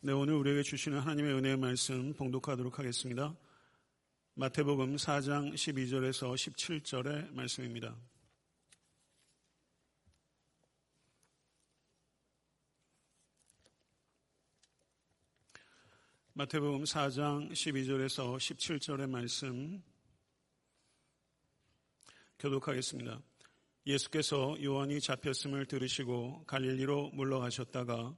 네, 오늘 우리에게 주시는 하나님의 은혜의 말씀 봉독하도록 하겠습니다. 마태복음 4장 12절에서 17절의 말씀입니다. 마태복음 4장 12절에서 17절의 말씀 교독하겠습니다. 예수께서 요한이 잡혔음을 들으시고 갈릴리로 물러가셨다가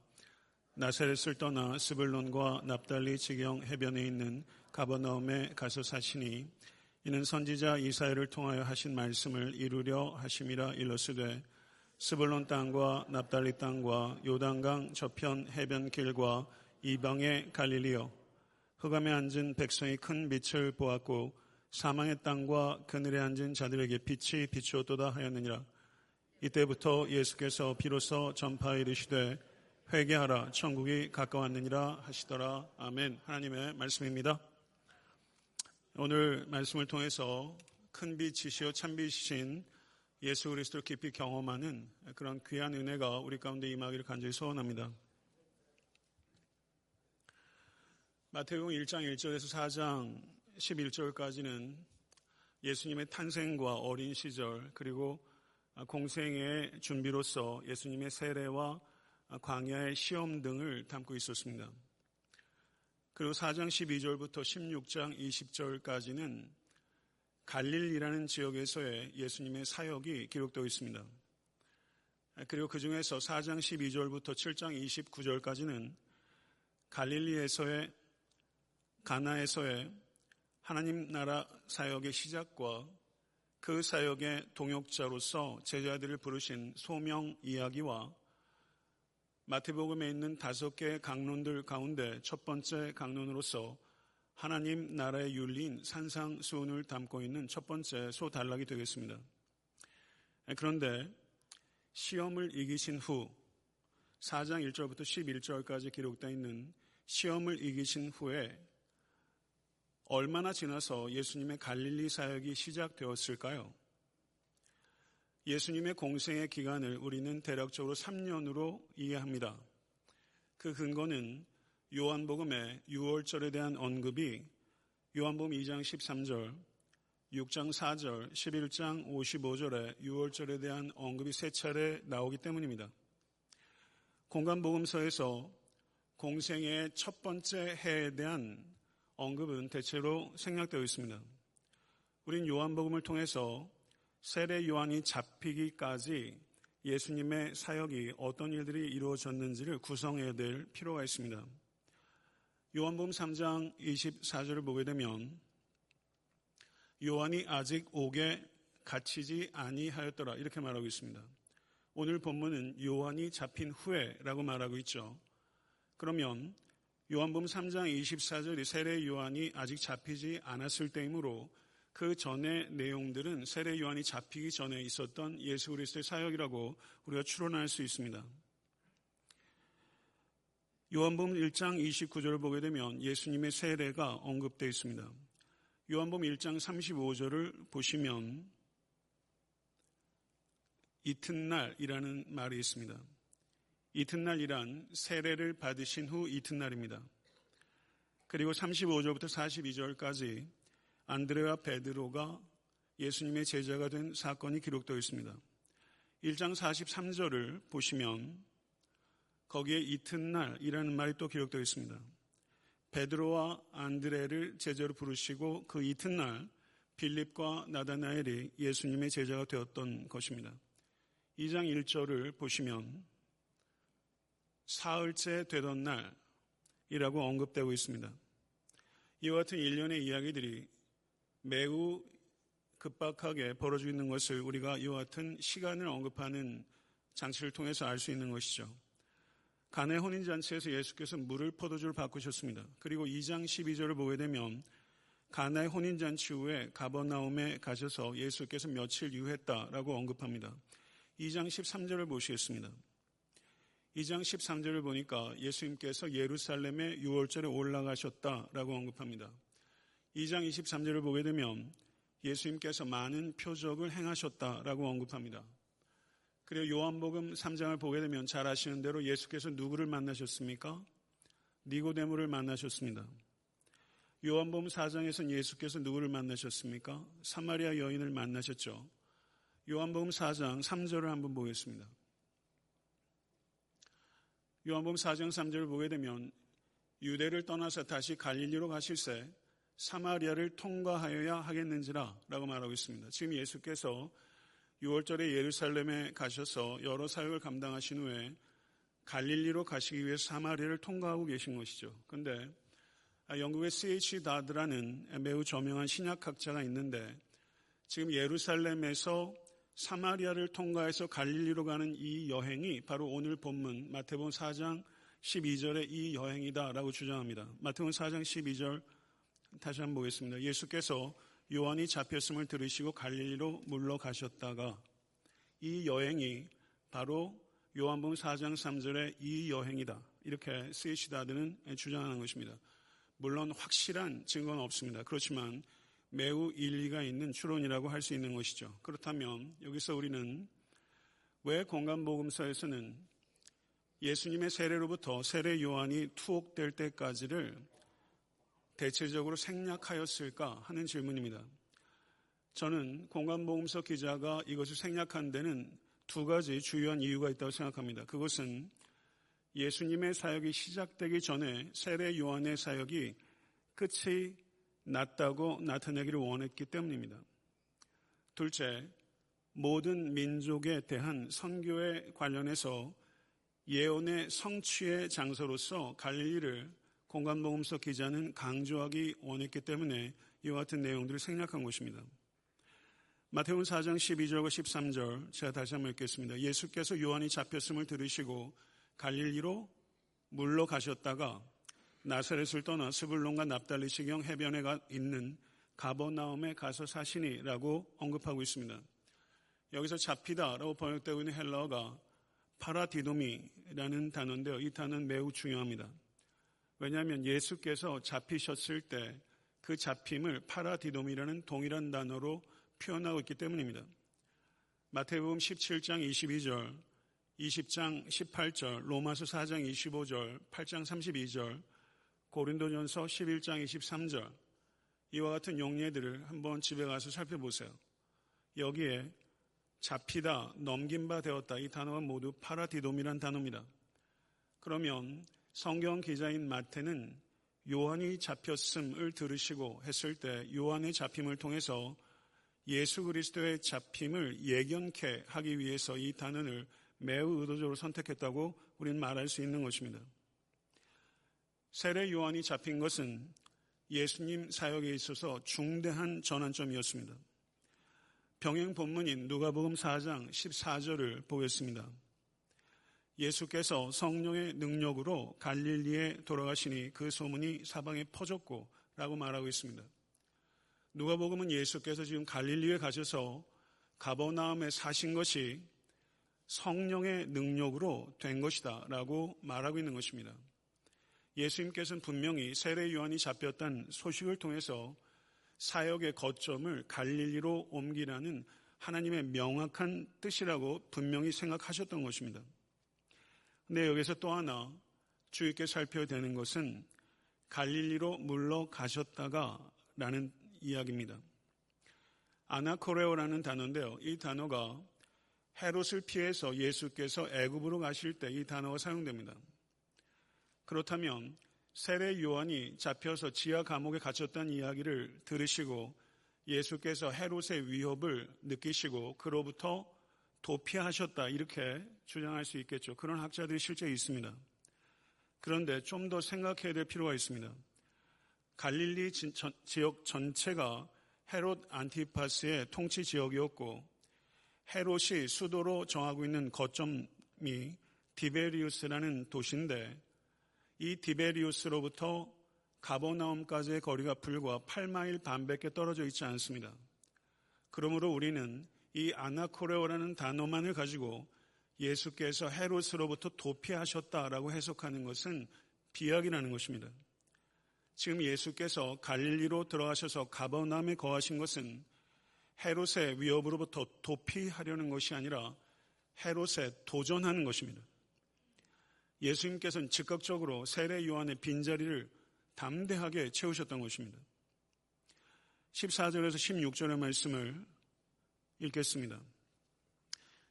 나사렛을 떠나 스불론과 납달리 지경 해변에 있는 가버나움에 가서 사시니 이는 선지자 이사야를 통하여 하신 말씀을 이루려 하심이라 일러스되 스불론 땅과 납달리 땅과 요단강 저편 해변길과 이방의 갈릴리요 흑암에 앉은 백성이 큰 빛을 보았고 사망의 땅과 그늘에 앉은 자들에게 빛이 비추었도다 하였느니라. 이때부터 예수께서 비로소 전파에 이르시되 회개하라. 천국이 가까웠느니라 하시더라. 아멘. 하나님의 말씀입니다. 오늘 말씀을 통해서 큰 빛이시여 참 빛이신 예수 그리스도를 깊이 경험하는 그런 귀한 은혜가 우리 가운데 임하기를 간절히 소원합니다. 마태복음 1장 1절에서 4장 11절까지는 예수님의 탄생과 어린 시절 그리고 공생의 준비로서 예수님의 세례와 광야의 시험 등을 담고 있었습니다. 그리고 4장 12절부터 16장 20절까지는 갈릴리라는 지역에서의 예수님의 사역이 기록되어 있습니다. 그리고 그 중에서 4장 12절부터 7장 29절까지는 갈릴리에서의 가나에서의 하나님 나라 사역의 시작과 그 사역의 동역자로서 제자들을 부르신 소명 이야기와 마태복음에 있는 다섯 개의 강론들 가운데 첫 번째 강론으로서 하나님 나라의 윤리인 산상수훈을 담고 있는 첫 번째 소단락이 되겠습니다. 그런데 시험을 이기신 후 4장 1절부터 11절까지 기록되어 있는 시험을 이기신 후에 얼마나 지나서 예수님의 갈릴리 사역이 시작되었을까요? 예수님의 공생의 기간을 우리는 대략적으로 3년으로 이해합니다. 그 근거는 요한복음의 6월절에 대한 언급이 요한복음 2장 13절, 6장 4절, 11장 55절에 6월절에 대한 언급이 세 차례 나오기 때문입니다. 공간복음서에서 공생의 첫 번째 해에 대한 언급은 대체로 생략되어 있습니다. 우린 요한복음을 통해서 세례 요한이 잡히기까지 예수님의 사역이 어떤 일들이 이루어졌는지를 구성해야 될 필요가 있습니다. 요한복음 3장 24절을 보게 되면 요한이 아직 옥에 갇히지 아니하였더라 이렇게 말하고 있습니다. 오늘 본문은 요한이 잡힌 후에라고 말하고 있죠. 그러면 요한복음 3장 24절이 세례 요한이 아직 잡히지 않았을 때이므로 그 전의 내용들은 세례 요한이 잡히기 전에 있었던 예수 그리스도의 사역이라고 우리가 추론할 수 있습니다. 요한복음 1장 29절을 보게 되면 예수님의 세례가 언급되어 있습니다. 요한복음 1장 35절을 보시면 이튿날이라는 말이 있습니다. 이튿날이란 세례를 받으신 후 이튿날입니다. 그리고 35절부터 42절까지 안드레와 베드로가 예수님의 제자가 된 사건이 기록되어 있습니다. 1장 43절을 보시면 거기에 이튿날이라는 말이 또 기록되어 있습니다. 베드로와 안드레를 제자로 부르시고 그 이튿날 빌립과 나다나엘이 예수님의 제자가 되었던 것입니다. 2장 1절을 보시면 사흘째 되던 날이라고 언급되고 있습니다. 이와 같은 일련의 이야기들이 매우 급박하게 벌어지고 있는 것을 우리가 이와 같은 시간을 언급하는 장치를 통해서 알 수 있는 것이죠. 가네 혼인잔치에서 예수께서 물을 포도주를 바꾸셨습니다. 그리고 2장 12절을 보게 되면 가나의 혼인잔치 후에 가버나움에 가셔서 예수께서 며칠 유했다라고 언급합니다. 2장 13절을 보시겠습니다. 2장 13절을 보니까 예수님께서 예루살렘에 6월절에 올라가셨다라고 언급합니다. 2장 23절을 보게 되면 예수님께서 많은 표적을 행하셨다라고 언급합니다. 그리고 요한복음 3장을 보게 되면 잘 아시는 대로 예수께서 누구를 만나셨습니까? 니고데모를 만나셨습니다. 요한복음 4장에서는 예수께서 누구를 만나셨습니까? 사마리아 여인을 만나셨죠. 요한복음 4장 3절을 한번 보겠습니다. 요한복음 4장 3절을 보게 되면 유대를 떠나서 다시 갈릴리로 가실새 사마리아를 통과하여야 하겠는지라 라고 말하고 있습니다. 지금 예수께서 6월절에 예루살렘에 가셔서 여러 사역을 감당하신 후에 갈릴리로 가시기 위해 사마리아를 통과하고 계신 것이죠. 그런데 영국의 C.H. 다드라는 매우 저명한 신약학자가 있는데 지금 예루살렘에서 사마리아를 통과해서 갈릴리로 가는 이 여행이 바로 오늘 본문 마태복음 4장 12절의 이 여행이다라고 주장합니다. 마태복음 4장 12절 다시 한번 보겠습니다. 예수께서 요한이 잡혔음을 들으시고 갈릴리로 물러가셨다가 이 여행이 바로 요한복음 4장 3절의 이 여행이다. 이렇게 스위시다드는 주장하는 것입니다. 물론 확실한 증거는 없습니다. 그렇지만 매우 일리가 있는 추론이라고 할 수 있는 것이죠. 그렇다면 여기서 우리는 왜 공간복음서에서는 예수님의 세례로부터 세례 요한이 투옥될 때까지를 대체적으로 생략하였을까 하는 질문입니다. 저는 공간복음서 기자가 이것을 생략한 데는 두 가지 주요한 이유가 있다고 생각합니다. 그것은 예수님의 사역이 시작되기 전에 세례 요한의 사역이 끝이 났다고 나타내기를 원했기 때문입니다. 둘째, 모든 민족에 대한 선교에 관련해서 예언의 성취의 장소로서 갈릴리를 공간복음서 기자는 강조하기 원했기 때문에 이와 같은 내용들을 생략한 것입니다. 마태복음 4장 12절과 13절 제가 다시 한번 읽겠습니다. 예수께서 요한이 잡혔음을 들으시고 갈릴리로 물러가셨다가 나사렛을 떠나 스불론과 납달리 시경 해변에 있는 가버나움에 가서 사시니라고 언급하고 있습니다. 여기서 잡히다라고 번역되고 있는 헬러가 파라디도미라는 단어인데요. 이 단어는 매우 중요합니다. 왜냐하면 예수께서 잡히셨을 때 그 잡힘을 파라디돔이라는 동일한 단어로 표현하고 있기 때문입니다. 마태복음 17장 22절, 20장 18절, 로마서 4장 25절, 8장 32절, 고린도전서 11장 23절 이와 같은 용례들을 한번 집에 가서 살펴보세요. 여기에 잡히다, 넘긴 바 되었다 이 단어가 모두 파라디돔이란 단어입니다. 그러면 성경 기자인 마태는 요한이 잡혔음을 들으시고 했을 때 요한의 잡힘을 통해서 예수 그리스도의 잡힘을 예견케 하기 위해서 이 단어를 매우 의도적으로 선택했다고 우리는 말할 수 있는 것입니다. 세례 요한이 잡힌 것은 예수님 사역에 있어서 중대한 전환점이었습니다. 병행 본문인 누가복음 4장 14절을 보겠습니다. 예수께서 성령의 능력으로 갈릴리에 돌아가시니 그 소문이 사방에 퍼졌고 라고 말하고 있습니다. 누가복음은 예수께서 지금 갈릴리에 가셔서 가버나움에 사신 것이 성령의 능력으로 된 것이다 라고 말하고 있는 것입니다. 예수님께서는 분명히 세례 요한이 잡혔다는 소식을 통해서 사역의 거점을 갈릴리로 옮기라는 하나님의 명확한 뜻이라고 분명히 생각하셨던 것입니다. 근데 여기서 또 하나 주의 있게 살펴야 되는 것은 갈릴리로 물러가셨다가 라는 이야기입니다. 아나코레오라는 단어인데요. 이 단어가 헤롯을 피해서 예수께서 애굽으로 가실 때 이 단어가 사용됩니다. 그렇다면 세례 요한이 잡혀서 지하 감옥에 갇혔다는 이야기를 들으시고 예수께서 헤롯의 위협을 느끼시고 그로부터 도피하셨다 이렇게 주장할 수 있겠죠. 그런 학자들이 실제 있습니다. 그런데 좀 더 생각해야 될 필요가 있습니다. 갈릴리 지역 전체가 헤롯 안티파스의 통치 지역이었고 헤롯이 수도로 정하고 있는 거점이 디베리우스라는 도시인데 이 디베리우스로부터 가보나움까지의 거리가 불과 8마일 반밖에 떨어져 있지 않습니다. 그러므로 우리는 이 아나코레오라는 단어만을 가지고 예수께서 헤롯으로부터 도피하셨다라고 해석하는 것은 비약이라는 것입니다. 지금 예수께서 갈릴리로 들어가셔서 가버나움에 거하신 것은 헤롯의 위협으로부터 도피하려는 것이 아니라 헤롯에 도전하는 것입니다. 예수님께서는 즉각적으로 세례 요한의 빈자리를 담대하게 채우셨던 것입니다. 14절에서 16절의 말씀을 읽겠습니다.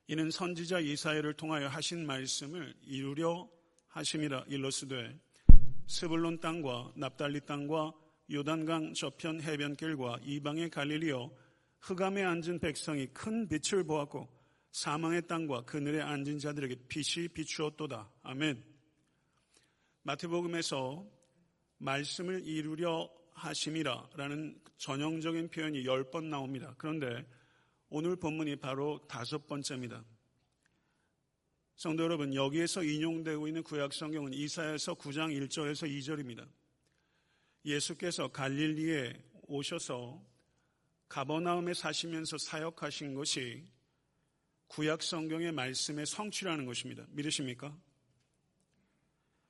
이는 선지자 이사야를 통하여 하신 말씀을 이루려 하심이라 일러스되 스불론 땅과 납달리 땅과 요단강 저편 해변길과 이방의 갈릴리여 흑암에 앉은 백성이 큰 빛을 보았고 사망의 땅과 그늘에 앉은 자들에게 빛이 비추었도다. 아멘. 마태복음에서 말씀을 이루려 하심이라 라는 전형적인 표현이 열 번 나옵니다. 그런데 오늘 본문이 바로 다섯 번째입니다. 성도 여러분, 여기에서 인용되고 있는 구약 성경은 이사야서 9장 1절에서 2절입니다. 예수께서 갈릴리에 오셔서 가버나움에 사시면서 사역하신 것이 구약 성경의 말씀의 성취라는 것입니다. 믿으십니까?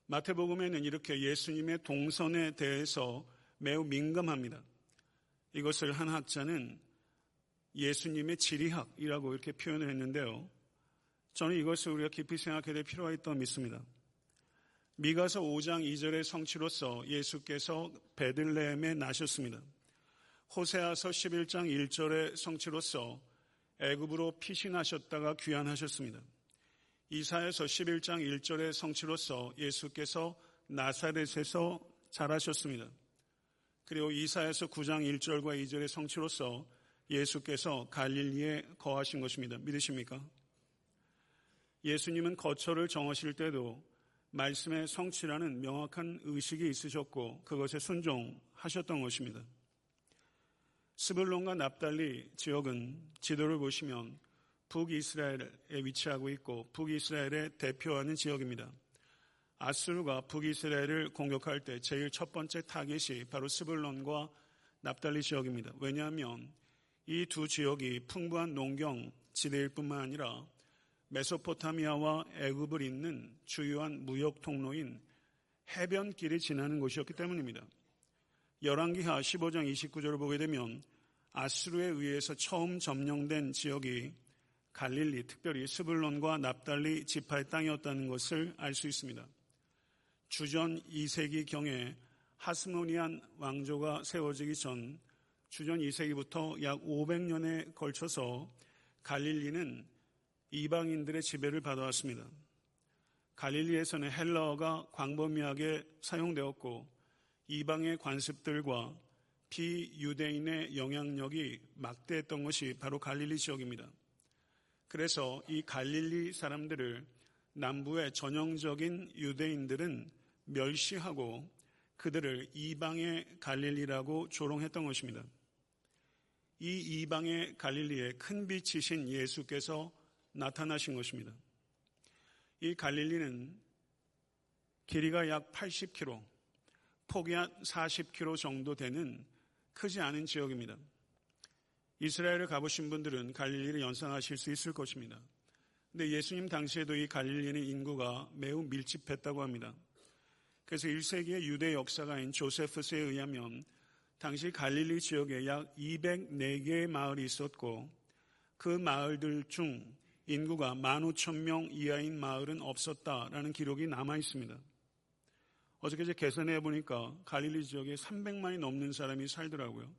마태복음에는 이렇게 예수님의 동선에 대해서 매우 민감합니다. 이것을 한 학자는 예수님의 지리학이라고 이렇게 표현을 했는데요. 저는 이것을 우리가 깊이 생각해야 될 필요가 있다고 믿습니다. 미가서 5장 2절의 성취로서 예수께서 베들레헴에 나셨습니다. 호세아서 11장 1절의 성취로서 애굽으로 피신하셨다가 귀환하셨습니다. 이사에서 11장 1절의 성취로서 예수께서 나사렛에서 자라셨습니다. 그리고 이사에서 9장 1절과 2절의 성취로서 예수께서 갈릴리에 거하신 것입니다. 믿으십니까? 예수님은 거처를 정하실 때도 말씀의 성취라는 명확한 의식이 있으셨고 그것에 순종하셨던 것입니다. 스불론과 납달리 지역은 지도를 보시면 북이스라엘에 위치하고 있고 북이스라엘의 대표하는 지역입니다. 아수르가 북이스라엘을 공격할 때 제일 첫 번째 타겟이 바로 스불론과 납달리 지역입니다. 왜냐하면 이 두 지역이 풍부한 농경 지대일 뿐만 아니라 메소포타미아와 애굽을 잇는 주요한 무역 통로인 해변길이 지나는 곳이었기 때문입니다. 열왕기하 15장 29절을 보게 되면 아수르에 의해서 처음 점령된 지역이 갈릴리, 특별히 스불론과 납달리 지파의 땅이었다는 것을 알 수 있습니다. 주전 2세기 경에 하스모니안 왕조가 세워지기 전 주전 2세기부터 약 500년에 걸쳐서 갈릴리는 이방인들의 지배를 받아왔습니다. 갈릴리에서는 헬라어가 광범위하게 사용되었고 이방의 관습들과 비유대인의 영향력이 막대했던 것이 바로 갈릴리 지역입니다. 그래서 이 갈릴리 사람들을 남부의 전형적인 유대인들은 멸시하고 그들을 이방의 갈릴리라고 조롱했던 것입니다. 이 이방의 갈릴리에 큰 빛이신 예수께서 나타나신 것입니다. 이 갈릴리는 길이가 약 80km, 폭이 한 40km 정도 되는 크지 않은 지역입니다. 이스라엘을 가보신 분들은 갈릴리를 연상하실 수 있을 것입니다. 근데 예수님 당시에도 이 갈릴리는 인구가 매우 밀집했다고 합니다. 그래서 1세기의 유대 역사가인 조세프스에 의하면 당시 갈릴리 지역에 약 204개의 마을이 있었고 그 마을들 중 인구가 15,000명 이하인 마을은 없었다라는 기록이 남아 있습니다. 어저께 제 계산해 보니까 갈릴리 지역에 300만이 넘는 사람이 살더라고요.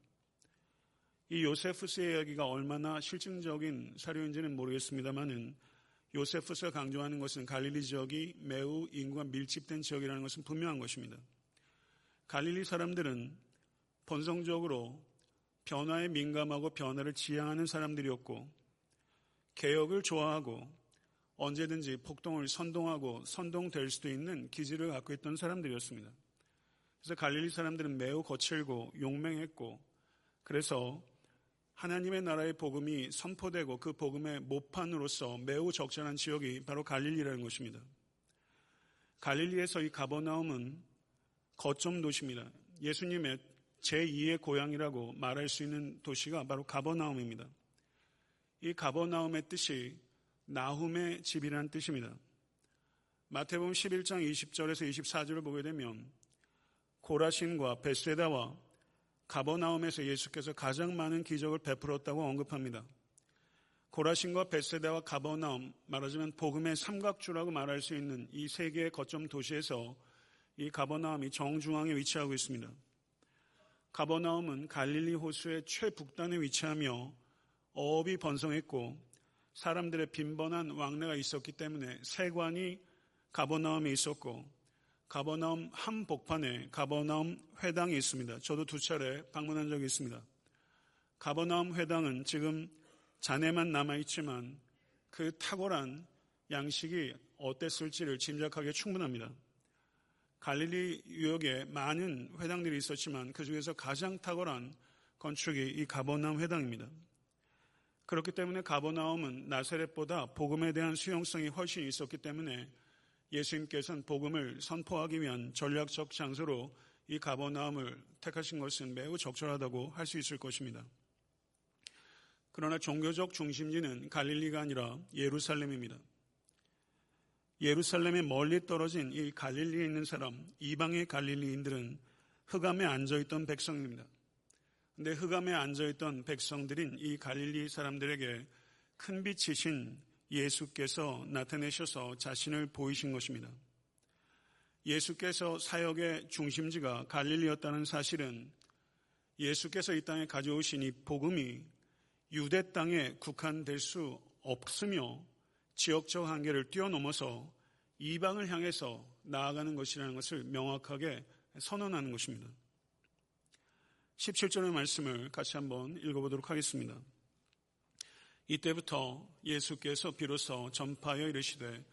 이 요세프스의 이야기가 얼마나 실증적인 사료인지는 모르겠습니다만은 요세프스가 강조하는 것은 갈릴리 지역이 매우 인구가 밀집된 지역이라는 것은 분명한 것입니다. 갈릴리 사람들은 본성적으로 변화에 민감하고 변화를 지향하는 사람들이었고 개혁을 좋아하고 언제든지 폭동을 선동하고 선동될 수도 있는 기질을 갖고 있던 사람들이었습니다. 그래서 갈릴리 사람들은 매우 거칠고 용맹했고 그래서 하나님의 나라의 복음이 선포되고 그 복음의 모판으로서 매우 적절한 지역이 바로 갈릴리라는 것입니다. 갈릴리에서 이 가버나움은 거점 도시입니다. 예수님의 제2의 고향이라고 말할 수 있는 도시가 바로 가버나움입니다. 이 가버나움의 뜻이 나훔의 집이라는 뜻입니다. 마태복음 11장 20절에서 24절을 보게 되면 고라신과 베세다와 가버나움에서 예수께서 가장 많은 기적을 베풀었다고 언급합니다. 고라신과 베세다와 가버나움 말하자면 복음의 삼각주라고 말할 수 있는 이 세 개의 거점 도시에서 이 가버나움이 정중앙에 위치하고 있습니다. 가버나움은 갈릴리 호수의 최북단에 위치하며 어업이 번성했고 사람들의 빈번한 왕래가 있었기 때문에 세관이 가버나움에 있었고 가버나움 한복판에 가버나움 회당이 있습니다. 저도 두 차례 방문한 적이 있습니다. 가버나움 회당은 지금 잔해만 남아있지만 그 탁월한 양식이 어땠을지를 짐작하기 충분합니다. 갈릴리 유역에 많은 회당들이 있었지만 그 중에서 가장 탁월한 건축이 이 가버나움 회당입니다. 그렇기 때문에 가버나움은 나세렛보다 복음에 대한 수용성이 훨씬 있었기 때문에 예수님께서는 복음을 선포하기 위한 전략적 장소로 이 가버나움을 택하신 것은 매우 적절하다고 할 수 있을 것입니다. 그러나 종교적 중심지는 갈릴리가 아니라 예루살렘입니다. 예루살렘에 멀리 떨어진 이 갈릴리에 있는 사람, 이방의 갈릴리인들은 흑암에 앉아있던 백성입니다. 근데 흑암에 앉아있던 백성들인 이 갈릴리 사람들에게 큰 빛이신 예수께서 나타내셔서 자신을 보이신 것입니다. 예수께서 사역의 중심지가 갈릴리였다는 사실은 예수께서 이 땅에 가져오신 이 복음이 유대 땅에 국한될 수 없으며 지역적 한계를 뛰어넘어서 이방을 향해서 나아가는 것이라는 것을 명확하게 선언하는 것입니다. 17절의 말씀을 같이 한번 읽어보도록 하겠습니다. 이때부터 예수께서 비로소 전파하여 이르시되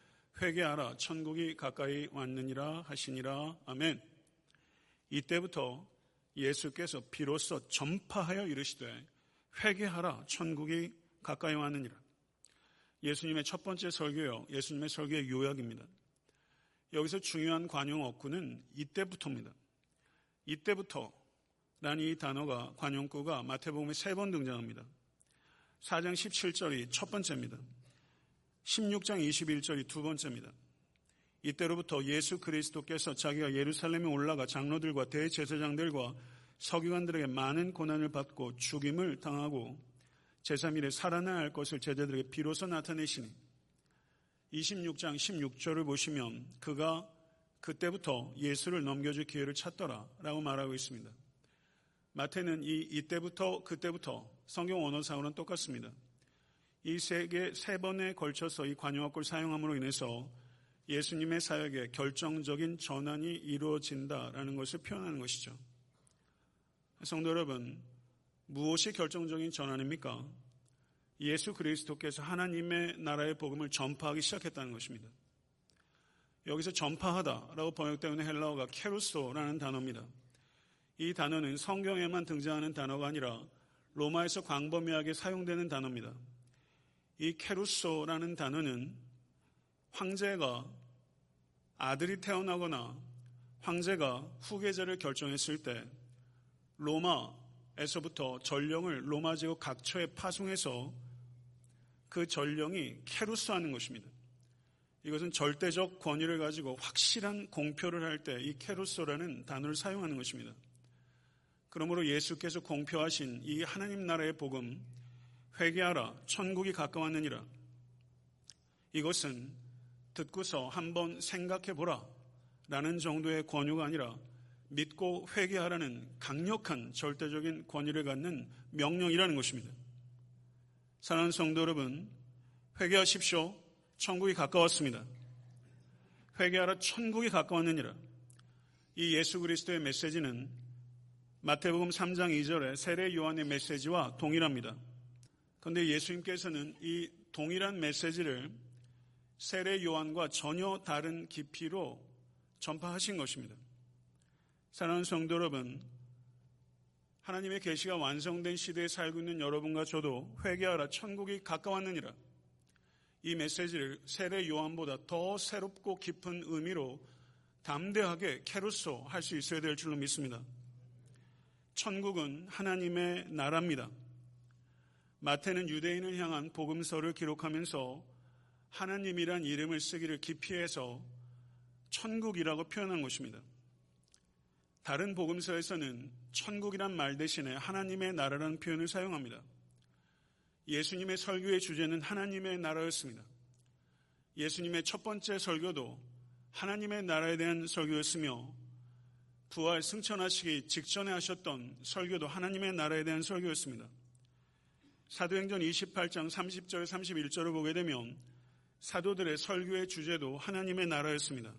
회개하라 천국이 가까이 왔느니라 하시니라 아멘. 이때부터 예수께서 비로소 전파하여 이르시되 회개하라 천국이 가까이 왔느니라. 예수님의 첫 번째 설교요. 예수님의 설교의 요약입니다. 여기서 중요한 관용 어구는 이때부터입니다. 이때부터 라는 이 단어가 관용구가 마태복음에 세 번 등장합니다. 4장 17절이 첫 번째입니다. 16장 21절이 두 번째입니다. 이때로부터 예수 그리스도께서 자기가 예루살렘에 올라가 장로들과 대제사장들과 서기관들에게 많은 고난을 받고 죽임을 당하고 제3일에 살아나야 할 것을 제자들에게 비로소 나타내시니 26장 16절을 보시면 그가 그때부터 예수를 넘겨줄 기회를 찾더라 라고 말하고 있습니다. 마태는 이 이때부터 그때부터 성경 언어상으로는 똑같습니다. 이 세계 세 번에 걸쳐서 이 관용어를 사용함으로 인해서 예수님의 사역에 결정적인 전환이 이루어진다라는 것을 표현하는 것이죠. 성도 여러분, 무엇이 결정적인 전환입니까? 예수 그리스도께서 하나님의 나라의 복음을 전파하기 시작했다는 것입니다. 여기서 전파하다라고 번역되는 헬라어가 케루소라는 단어입니다. 이 단어는 성경에만 등장하는 단어가 아니라 로마에서 광범위하게 사용되는 단어입니다. 이 케루소라는 단어는 황제가 아들이 태어나거나 황제가 후계자를 결정했을 때 로마 에서부터 전령을 로마 제국 각처에 파송해서 그 전령이 케루스하는 것입니다. 이것은 절대적 권위를 가지고 확실한 공표를 할 때 이 케루소라는 단어를 사용하는 것입니다. 그러므로 예수께서 공표하신 이 하나님 나라의 복음 회개하라 천국이 가까웠느니라 이것은 듣고서 한번 생각해 보라 라는 정도의 권유가 아니라 믿고 회개하라는 강력한 절대적인 권위를 갖는 명령이라는 것입니다. 사랑하는 성도 여러분, 회개하십시오. 천국이 가까웠습니다. 회개하라 천국이 가까웠느니라. 이 예수 그리스도의 메시지는 마태복음 3장 2절의 세례 요한의 메시지와 동일합니다. 그런데 예수님께서는 이 동일한 메시지를 세례 요한과 전혀 다른 깊이로 전파하신 것입니다. 사랑하는 성도 여러분, 하나님의 계시가 완성된 시대에 살고 있는 여러분과 저도 회개하라 천국이 가까웠느니라. 이 메시지를 세례 요한보다 더 새롭고 깊은 의미로 담대하게 캐루소 할 수 있어야 될 줄로 믿습니다. 천국은 하나님의 나라입니다. 마태는 유대인을 향한 복음서를 기록하면서 하나님이란 이름을 쓰기를 기피해서 천국이라고 표현한 것입니다. 다른 복음서에서는 천국이란 말 대신에 하나님의 나라라는 표현을 사용합니다. 예수님의 설교의 주제는 하나님의 나라였습니다. 예수님의 첫 번째 설교도 하나님의 나라에 대한 설교였으며 부활 승천하시기 직전에 하셨던 설교도 하나님의 나라에 대한 설교였습니다. 사도행전 28장 30절 31절을 보게 되면 사도들의 설교의 주제도 하나님의 나라였습니다.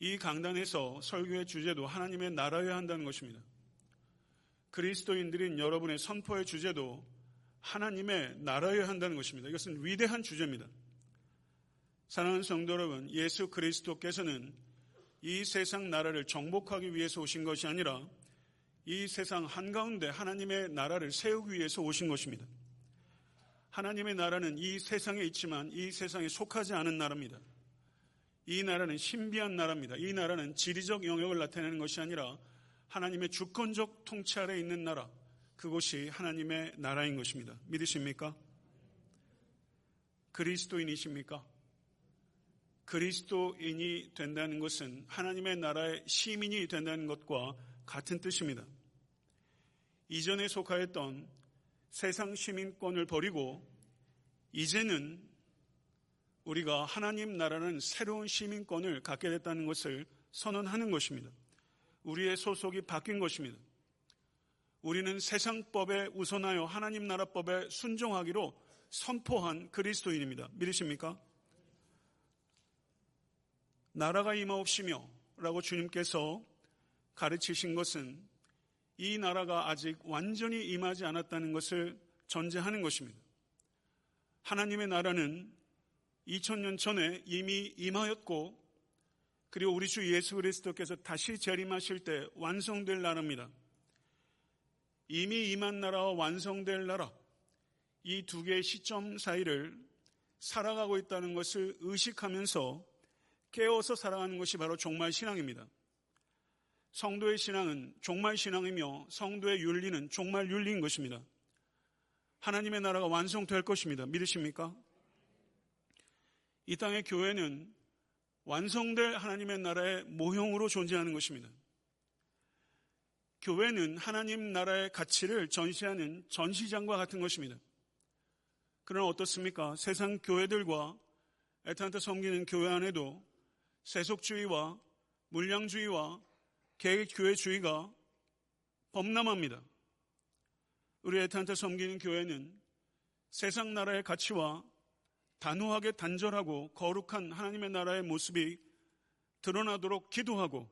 이 강단에서 설교의 주제도 하나님의 나라여야 한다는 것입니다. 그리스도인들인 여러분의 선포의 주제도 하나님의 나라여야 한다는 것입니다. 이것은 위대한 주제입니다. 사랑하는 성도 여러분, 예수 그리스도께서는 이 세상 나라를 정복하기 위해서 오신 것이 아니라 이 세상 한가운데 하나님의 나라를 세우기 위해서 오신 것입니다. 하나님의 나라는 이 세상에 있지만 이 세상에 속하지 않은 나라입니다. 이 나라는 신비한 나라입니다. 이 나라는 지리적 영역을 나타내는 것이 아니라 하나님의 주권적 통치 아래 있는 나라, 그곳이 하나님의 나라인 것입니다. 믿으십니까? 그리스도인이십니까? 그리스도인이 된다는 것은 하나님의 나라의 시민이 된다는 것과 같은 뜻입니다. 이전에 속하였던 세상 시민권을 버리고 이제는 우리가 하나님 나라는 새로운 시민권을 갖게 됐다는 것을 선언하는 것입니다. 우리의 소속이 바뀐 것입니다. 우리는 세상법에 우선하여 하나님 나라법에 순종하기로 선포한 그리스도인입니다. 믿으십니까? 나라가 임하옵시며 라고 주님께서 가르치신 것은 이 나라가 아직 완전히 임하지 않았다는 것을 전제하는 것입니다. 하나님의 나라는 2000년 전에 이미 임하였고 그리고 우리 주 예수 그리스도께서 다시 재림하실 때 완성될 나라입니다. 이미 임한 나라와 완성될 나라 이 두 개의 시점 사이를 살아가고 있다는 것을 의식하면서 깨어서 살아가는 것이 바로 종말 신앙입니다. 성도의 신앙은 종말 신앙이며 성도의 윤리는 종말 윤리인 것입니다. 하나님의 나라가 완성될 것입니다. 믿으십니까? 이 땅의 교회는 완성될 하나님의 나라의 모형으로 존재하는 것입니다. 교회는 하나님 나라의 가치를 전시하는 전시장과 같은 것입니다. 그러나 어떻습니까? 세상 교회들과 에탄타 섬기는 교회 안에도 세속주의와 물량주의와 계획교회주의가 범람합니다. 우리 에탄타 섬기는 교회는 세상 나라의 가치와 단호하게 단절하고 거룩한 하나님의 나라의 모습이 드러나도록 기도하고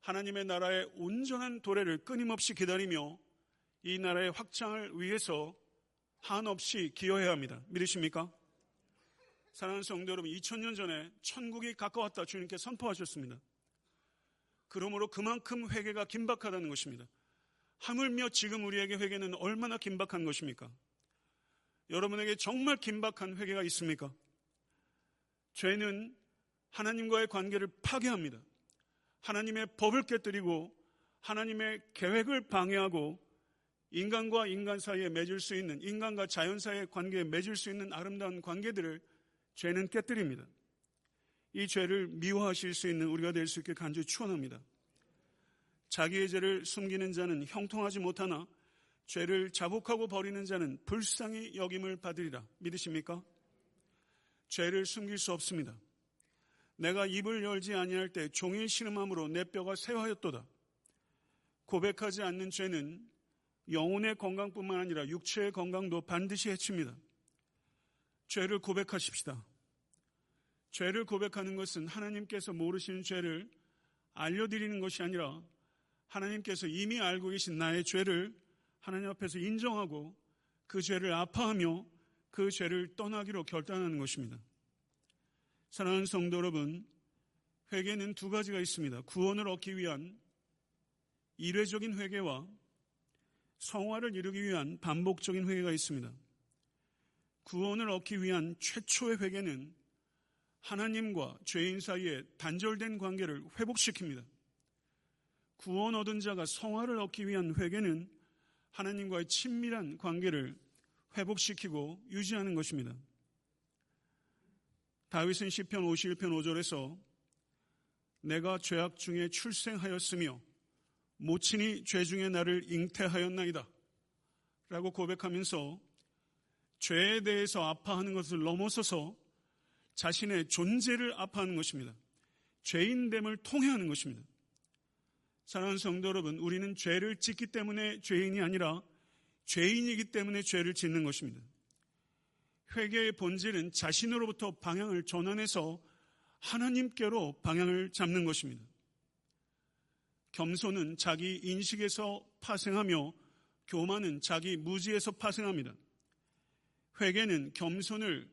하나님의 나라의 온전한 도래를 끊임없이 기다리며 이 나라의 확장을 위해서 한없이 기여해야 합니다. 믿으십니까? 사랑하는 성도 여러분, 2000년 전에 천국이 가까웠다 주님께 선포하셨습니다. 그러므로 그만큼 회개가 긴박하다는 것입니다. 하물며 지금 우리에게 회개는 얼마나 긴박한 것입니까? 여러분에게 정말 긴박한 회개가 있습니까? 죄는 하나님과의 관계를 파괴합니다. 하나님의 법을 깨뜨리고 하나님의 계획을 방해하고 인간과 인간 사이에 맺을 수 있는 인간과 자연 사이의 관계에 맺을 수 있는 아름다운 관계들을 죄는 깨뜨립니다. 이 죄를 미워하실 수 있는 우리가 될 수 있게 간절히 축원합니다. 자기의 죄를 숨기는 자는 형통하지 못하나 죄를 자복하고 버리는 자는 불쌍히 여김을 받으리라. 믿으십니까? 죄를 숨길 수 없습니다. 내가 입을 열지 아니할 때 종일 신음함으로 내 뼈가 새하였도다. 고백하지 않는 죄는 영혼의 건강뿐만 아니라 육체의 건강도 반드시 해칩니다. 죄를 고백하십시다. 죄를 고백하는 것은 하나님께서 모르시는 죄를 알려드리는 것이 아니라 하나님께서 이미 알고 계신 나의 죄를 하나님 앞에서 인정하고 그 죄를 아파하며 그 죄를 떠나기로 결단하는 것입니다. 사랑하는 성도 여러분, 회개는 두 가지가 있습니다. 구원을 얻기 위한 일회적인 회개와 성화를 이루기 위한 반복적인 회개가 있습니다. 구원을 얻기 위한 최초의 회개는 하나님과 죄인 사이에 단절된 관계를 회복시킵니다. 구원 얻은 자가 성화를 얻기 위한 회개는 하나님과의 친밀한 관계를 회복시키고 유지하는 것입니다. 다윗은 시편 51편 5절에서 내가 죄악 중에 출생하였으며 모친이 죄 중에 나를 잉태하였나이다. 라고 고백하면서 죄에 대해서 아파하는 것을 넘어서서 자신의 존재를 아파하는 것입니다. 죄인됨을 통해하는 것입니다. 사랑하는 성도 여러분, 우리는 죄를 짓기 때문에 죄인이 아니라 죄인이기 때문에 죄를 짓는 것입니다. 회개의 본질은 자신으로부터 방향을 전환해서 하나님께로 방향을 잡는 것입니다. 겸손은 자기 인식에서 파생하며 교만은 자기 무지에서 파생합니다. 회개는 겸손을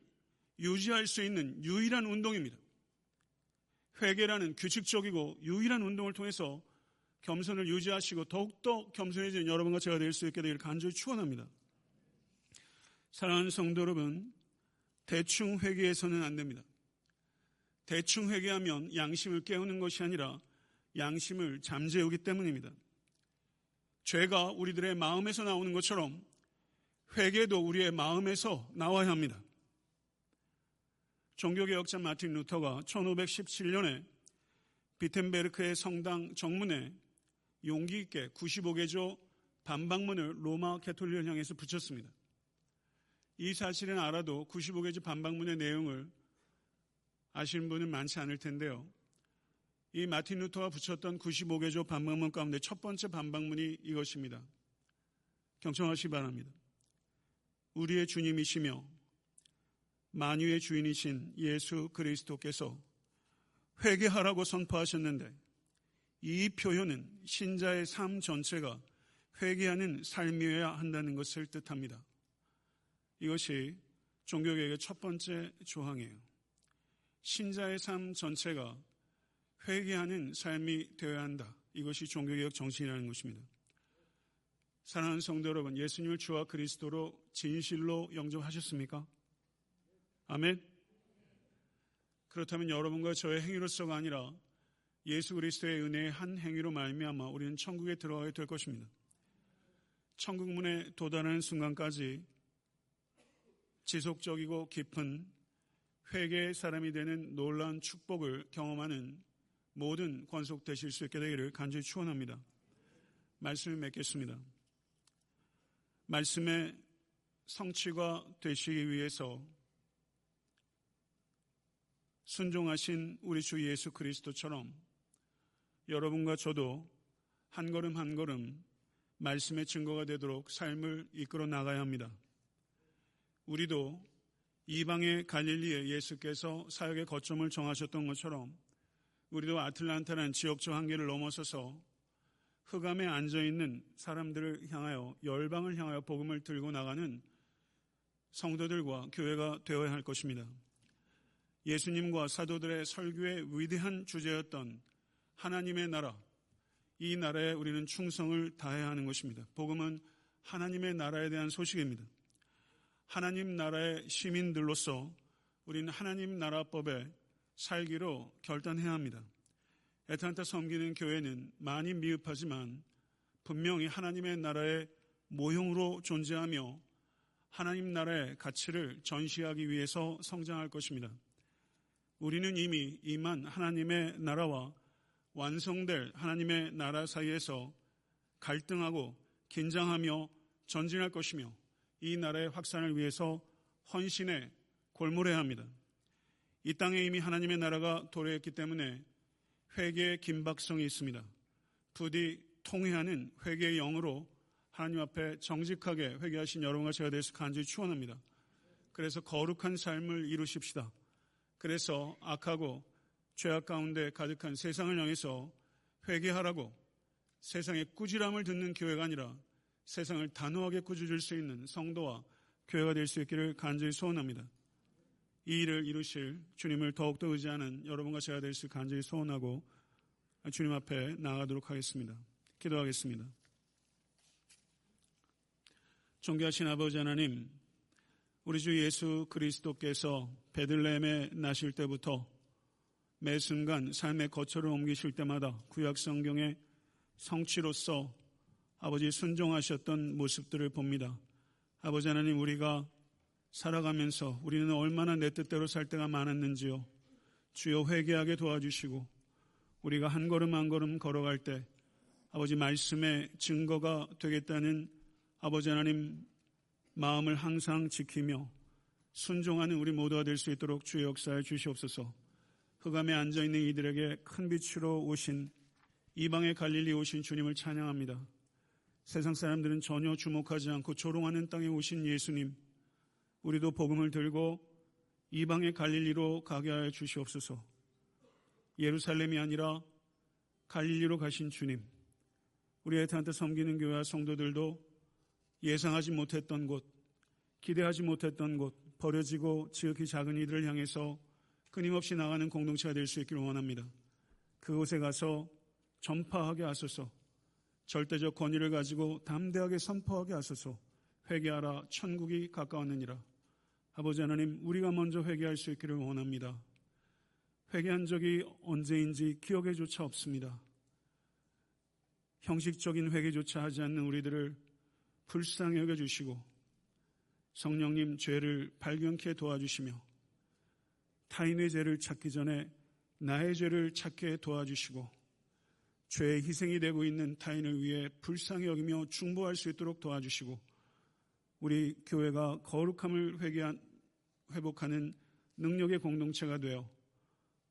유지할 수 있는 유일한 운동입니다. 회개라는 규칙적이고 유일한 운동을 통해서 겸손을 유지하시고 더욱더 겸손해진 여러분과 제가 될 수 있게 되기를 간절히 축원합니다. 사랑하는 성도 여러분, 대충 회개해서는 안 됩니다. 대충 회개하면 양심을 깨우는 것이 아니라 양심을 잠재우기 때문입니다. 죄가 우리들의 마음에서 나오는 것처럼 회개도 우리의 마음에서 나와야 합니다. 종교개혁자 마틴 루터가 1517년에 비텐베르크의 성당 정문에 용기 있게 95개조 반박문을 로마 캐톨릭을 향해서 붙였습니다. 이 사실은 알아도 95개조 반박문의 내용을 아시는 분은 많지 않을 텐데요. 이 마틴 루터가 붙였던 95개조 반박문 가운데 첫 번째 반박문이 이것입니다. 경청하시기 바랍니다. 우리의 주님이시며 만유의 주인이신 예수 그리스도께서 회개하라고 선포하셨는데 이 표현은 신자의 삶 전체가 회개하는 삶이어야 한다는 것을 뜻합니다. 이것이 종교개혁의 첫 번째 조항이에요. 신자의 삶 전체가 회개하는 삶이 되어야 한다. 이것이 종교개혁 정신이라는 것입니다. 사랑하는 성도 여러분, 예수님을 주와 그리스도로 진실로 영접하셨습니까? 아멘. 그렇다면 여러분과 저의 행위로서가 아니라 예수 그리스도의 은혜의 한 행위로 말미암아 우리는 천국에 들어가게 될 것입니다. 천국 문에 도달하는 순간까지 지속적이고 깊은 회개의 사람이 되는 놀라운 축복을 경험하는 모든 권속되실 수 있게 되기를 간절히 축원합니다. 말씀을 맺겠습니다. 말씀의 성취가 되시기 위해서 순종하신 우리 주 예수 그리스도처럼 여러분과 저도 한 걸음 한 걸음 말씀의 증거가 되도록 삶을 이끌어 나가야 합니다. 우리도 이방의 갈릴리에 예수께서 사역의 거점을 정하셨던 것처럼 우리도 아틀란타라는 지역적 한계를 넘어서서 흑암에 앉아 있는 사람들을 향하여 열방을 향하여 복음을 들고 나가는 성도들과 교회가 되어야 할 것입니다. 예수님과 사도들의 설교의 위대한 주제였던 하나님의 나라, 이 나라에 우리는 충성을 다해야 하는 것입니다. 복음은 하나님의 나라에 대한 소식입니다. 하나님 나라의 시민들로서 우리는 하나님 나라법에 살기로 결단해야 합니다. 에탄타 섬기는 교회는 많이 미흡하지만 분명히 하나님의 나라의 모형으로 존재하며 하나님 나라의 가치를 전시하기 위해서 성장할 것입니다. 우리는 이미 임한 하나님의 나라와 완성될 하나님의 나라 사이에서 갈등하고 긴장하며 전진할 것이며 이 나라의 확산을 위해서 헌신에 골몰해야 합니다. 이 땅에 이미 하나님의 나라가 도래했기 때문에 회개의 긴박성이 있습니다. 부디 통회하는 회개의 영으로 하나님 앞에 정직하게 회개하신 여러분과 제가 되서 간절히 축원합니다. 그래서 거룩한 삶을 이루십시다. 그래서 악하고 죄악 가운데 가득한 세상을 향해서 회개하라고 세상의 꾸지람을 듣는 교회가 아니라 세상을 단호하게 꾸짖을 수 있는 성도와 교회가 될 수 있기를 간절히 소원합니다. 이 일을 이루실 주님을 더욱더 의지하는 여러분과 제가 될 수 간절히 소원하고 주님 앞에 나아가도록 하겠습니다. 기도하겠습니다. 존귀하신 아버지 하나님, 우리 주 예수 그리스도께서 베들레헴에 나실 때부터 매 순간 삶의 거처를 옮기실 때마다 구약 성경의 성취로서 아버지 순종하셨던 모습들을 봅니다. 아버지 하나님 우리가 살아가면서 우리는 얼마나 내 뜻대로 살 때가 많았는지요. 주여 회개하게 도와주시고 우리가 한 걸음 한 걸음 걸어갈 때 아버지 말씀의 증거가 되겠다는 아버지 하나님 마음을 항상 지키며 순종하는 우리 모두가 될 수 있도록 주의 역사에 주시옵소서. 흑암에 앉아 있는 이들에게 큰 빛으로 오신 이방의 갈릴리 오신 주님을 찬양합니다. 세상 사람들은 전혀 주목하지 않고 조롱하는 땅에 오신 예수님, 우리도 복음을 들고 이방의 갈릴리로 가게 하여 주시옵소서. 예루살렘이 아니라 갈릴리로 가신 주님, 우리 에탄한테 섬기는 교회와 성도들도 예상하지 못했던 곳, 기대하지 못했던 곳, 버려지고 지극히 작은 이들을 향해서 끊임없이 나가는 공동체가 될 수 있기를 원합니다. 그곳에 가서 전파하게 하소서, 절대적 권위를 가지고 담대하게 선포하게 하소서, 회개하라 천국이 가까웠느니라. 아버지 하나님, 우리가 먼저 회개할 수 있기를 원합니다. 회개한 적이 언제인지 기억에조차 없습니다. 형식적인 회개조차 하지 않는 우리들을 불쌍히 여겨주시고 성령님 죄를 발견케 도와주시며 타인의 죄를 찾기 전에 나의 죄를 찾게 도와주시고 죄의 희생이 되고 있는 타인을 위해 불쌍히 여기며 중보할 수 있도록 도와주시고 우리 교회가 거룩함을 회개한, 회복하는 능력의 공동체가 되어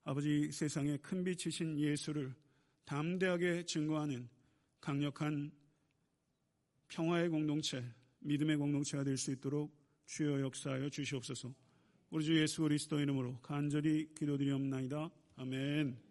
아버지 세상에 큰 빛이신 예수를 담대하게 증거하는 강력한 평화의 공동체, 믿음의 공동체가 될 수 있도록 주여 역사하여 주시옵소서. 우리 주 예수 그리스도 이름으로 간절히 기도드리옵나이다. 아멘.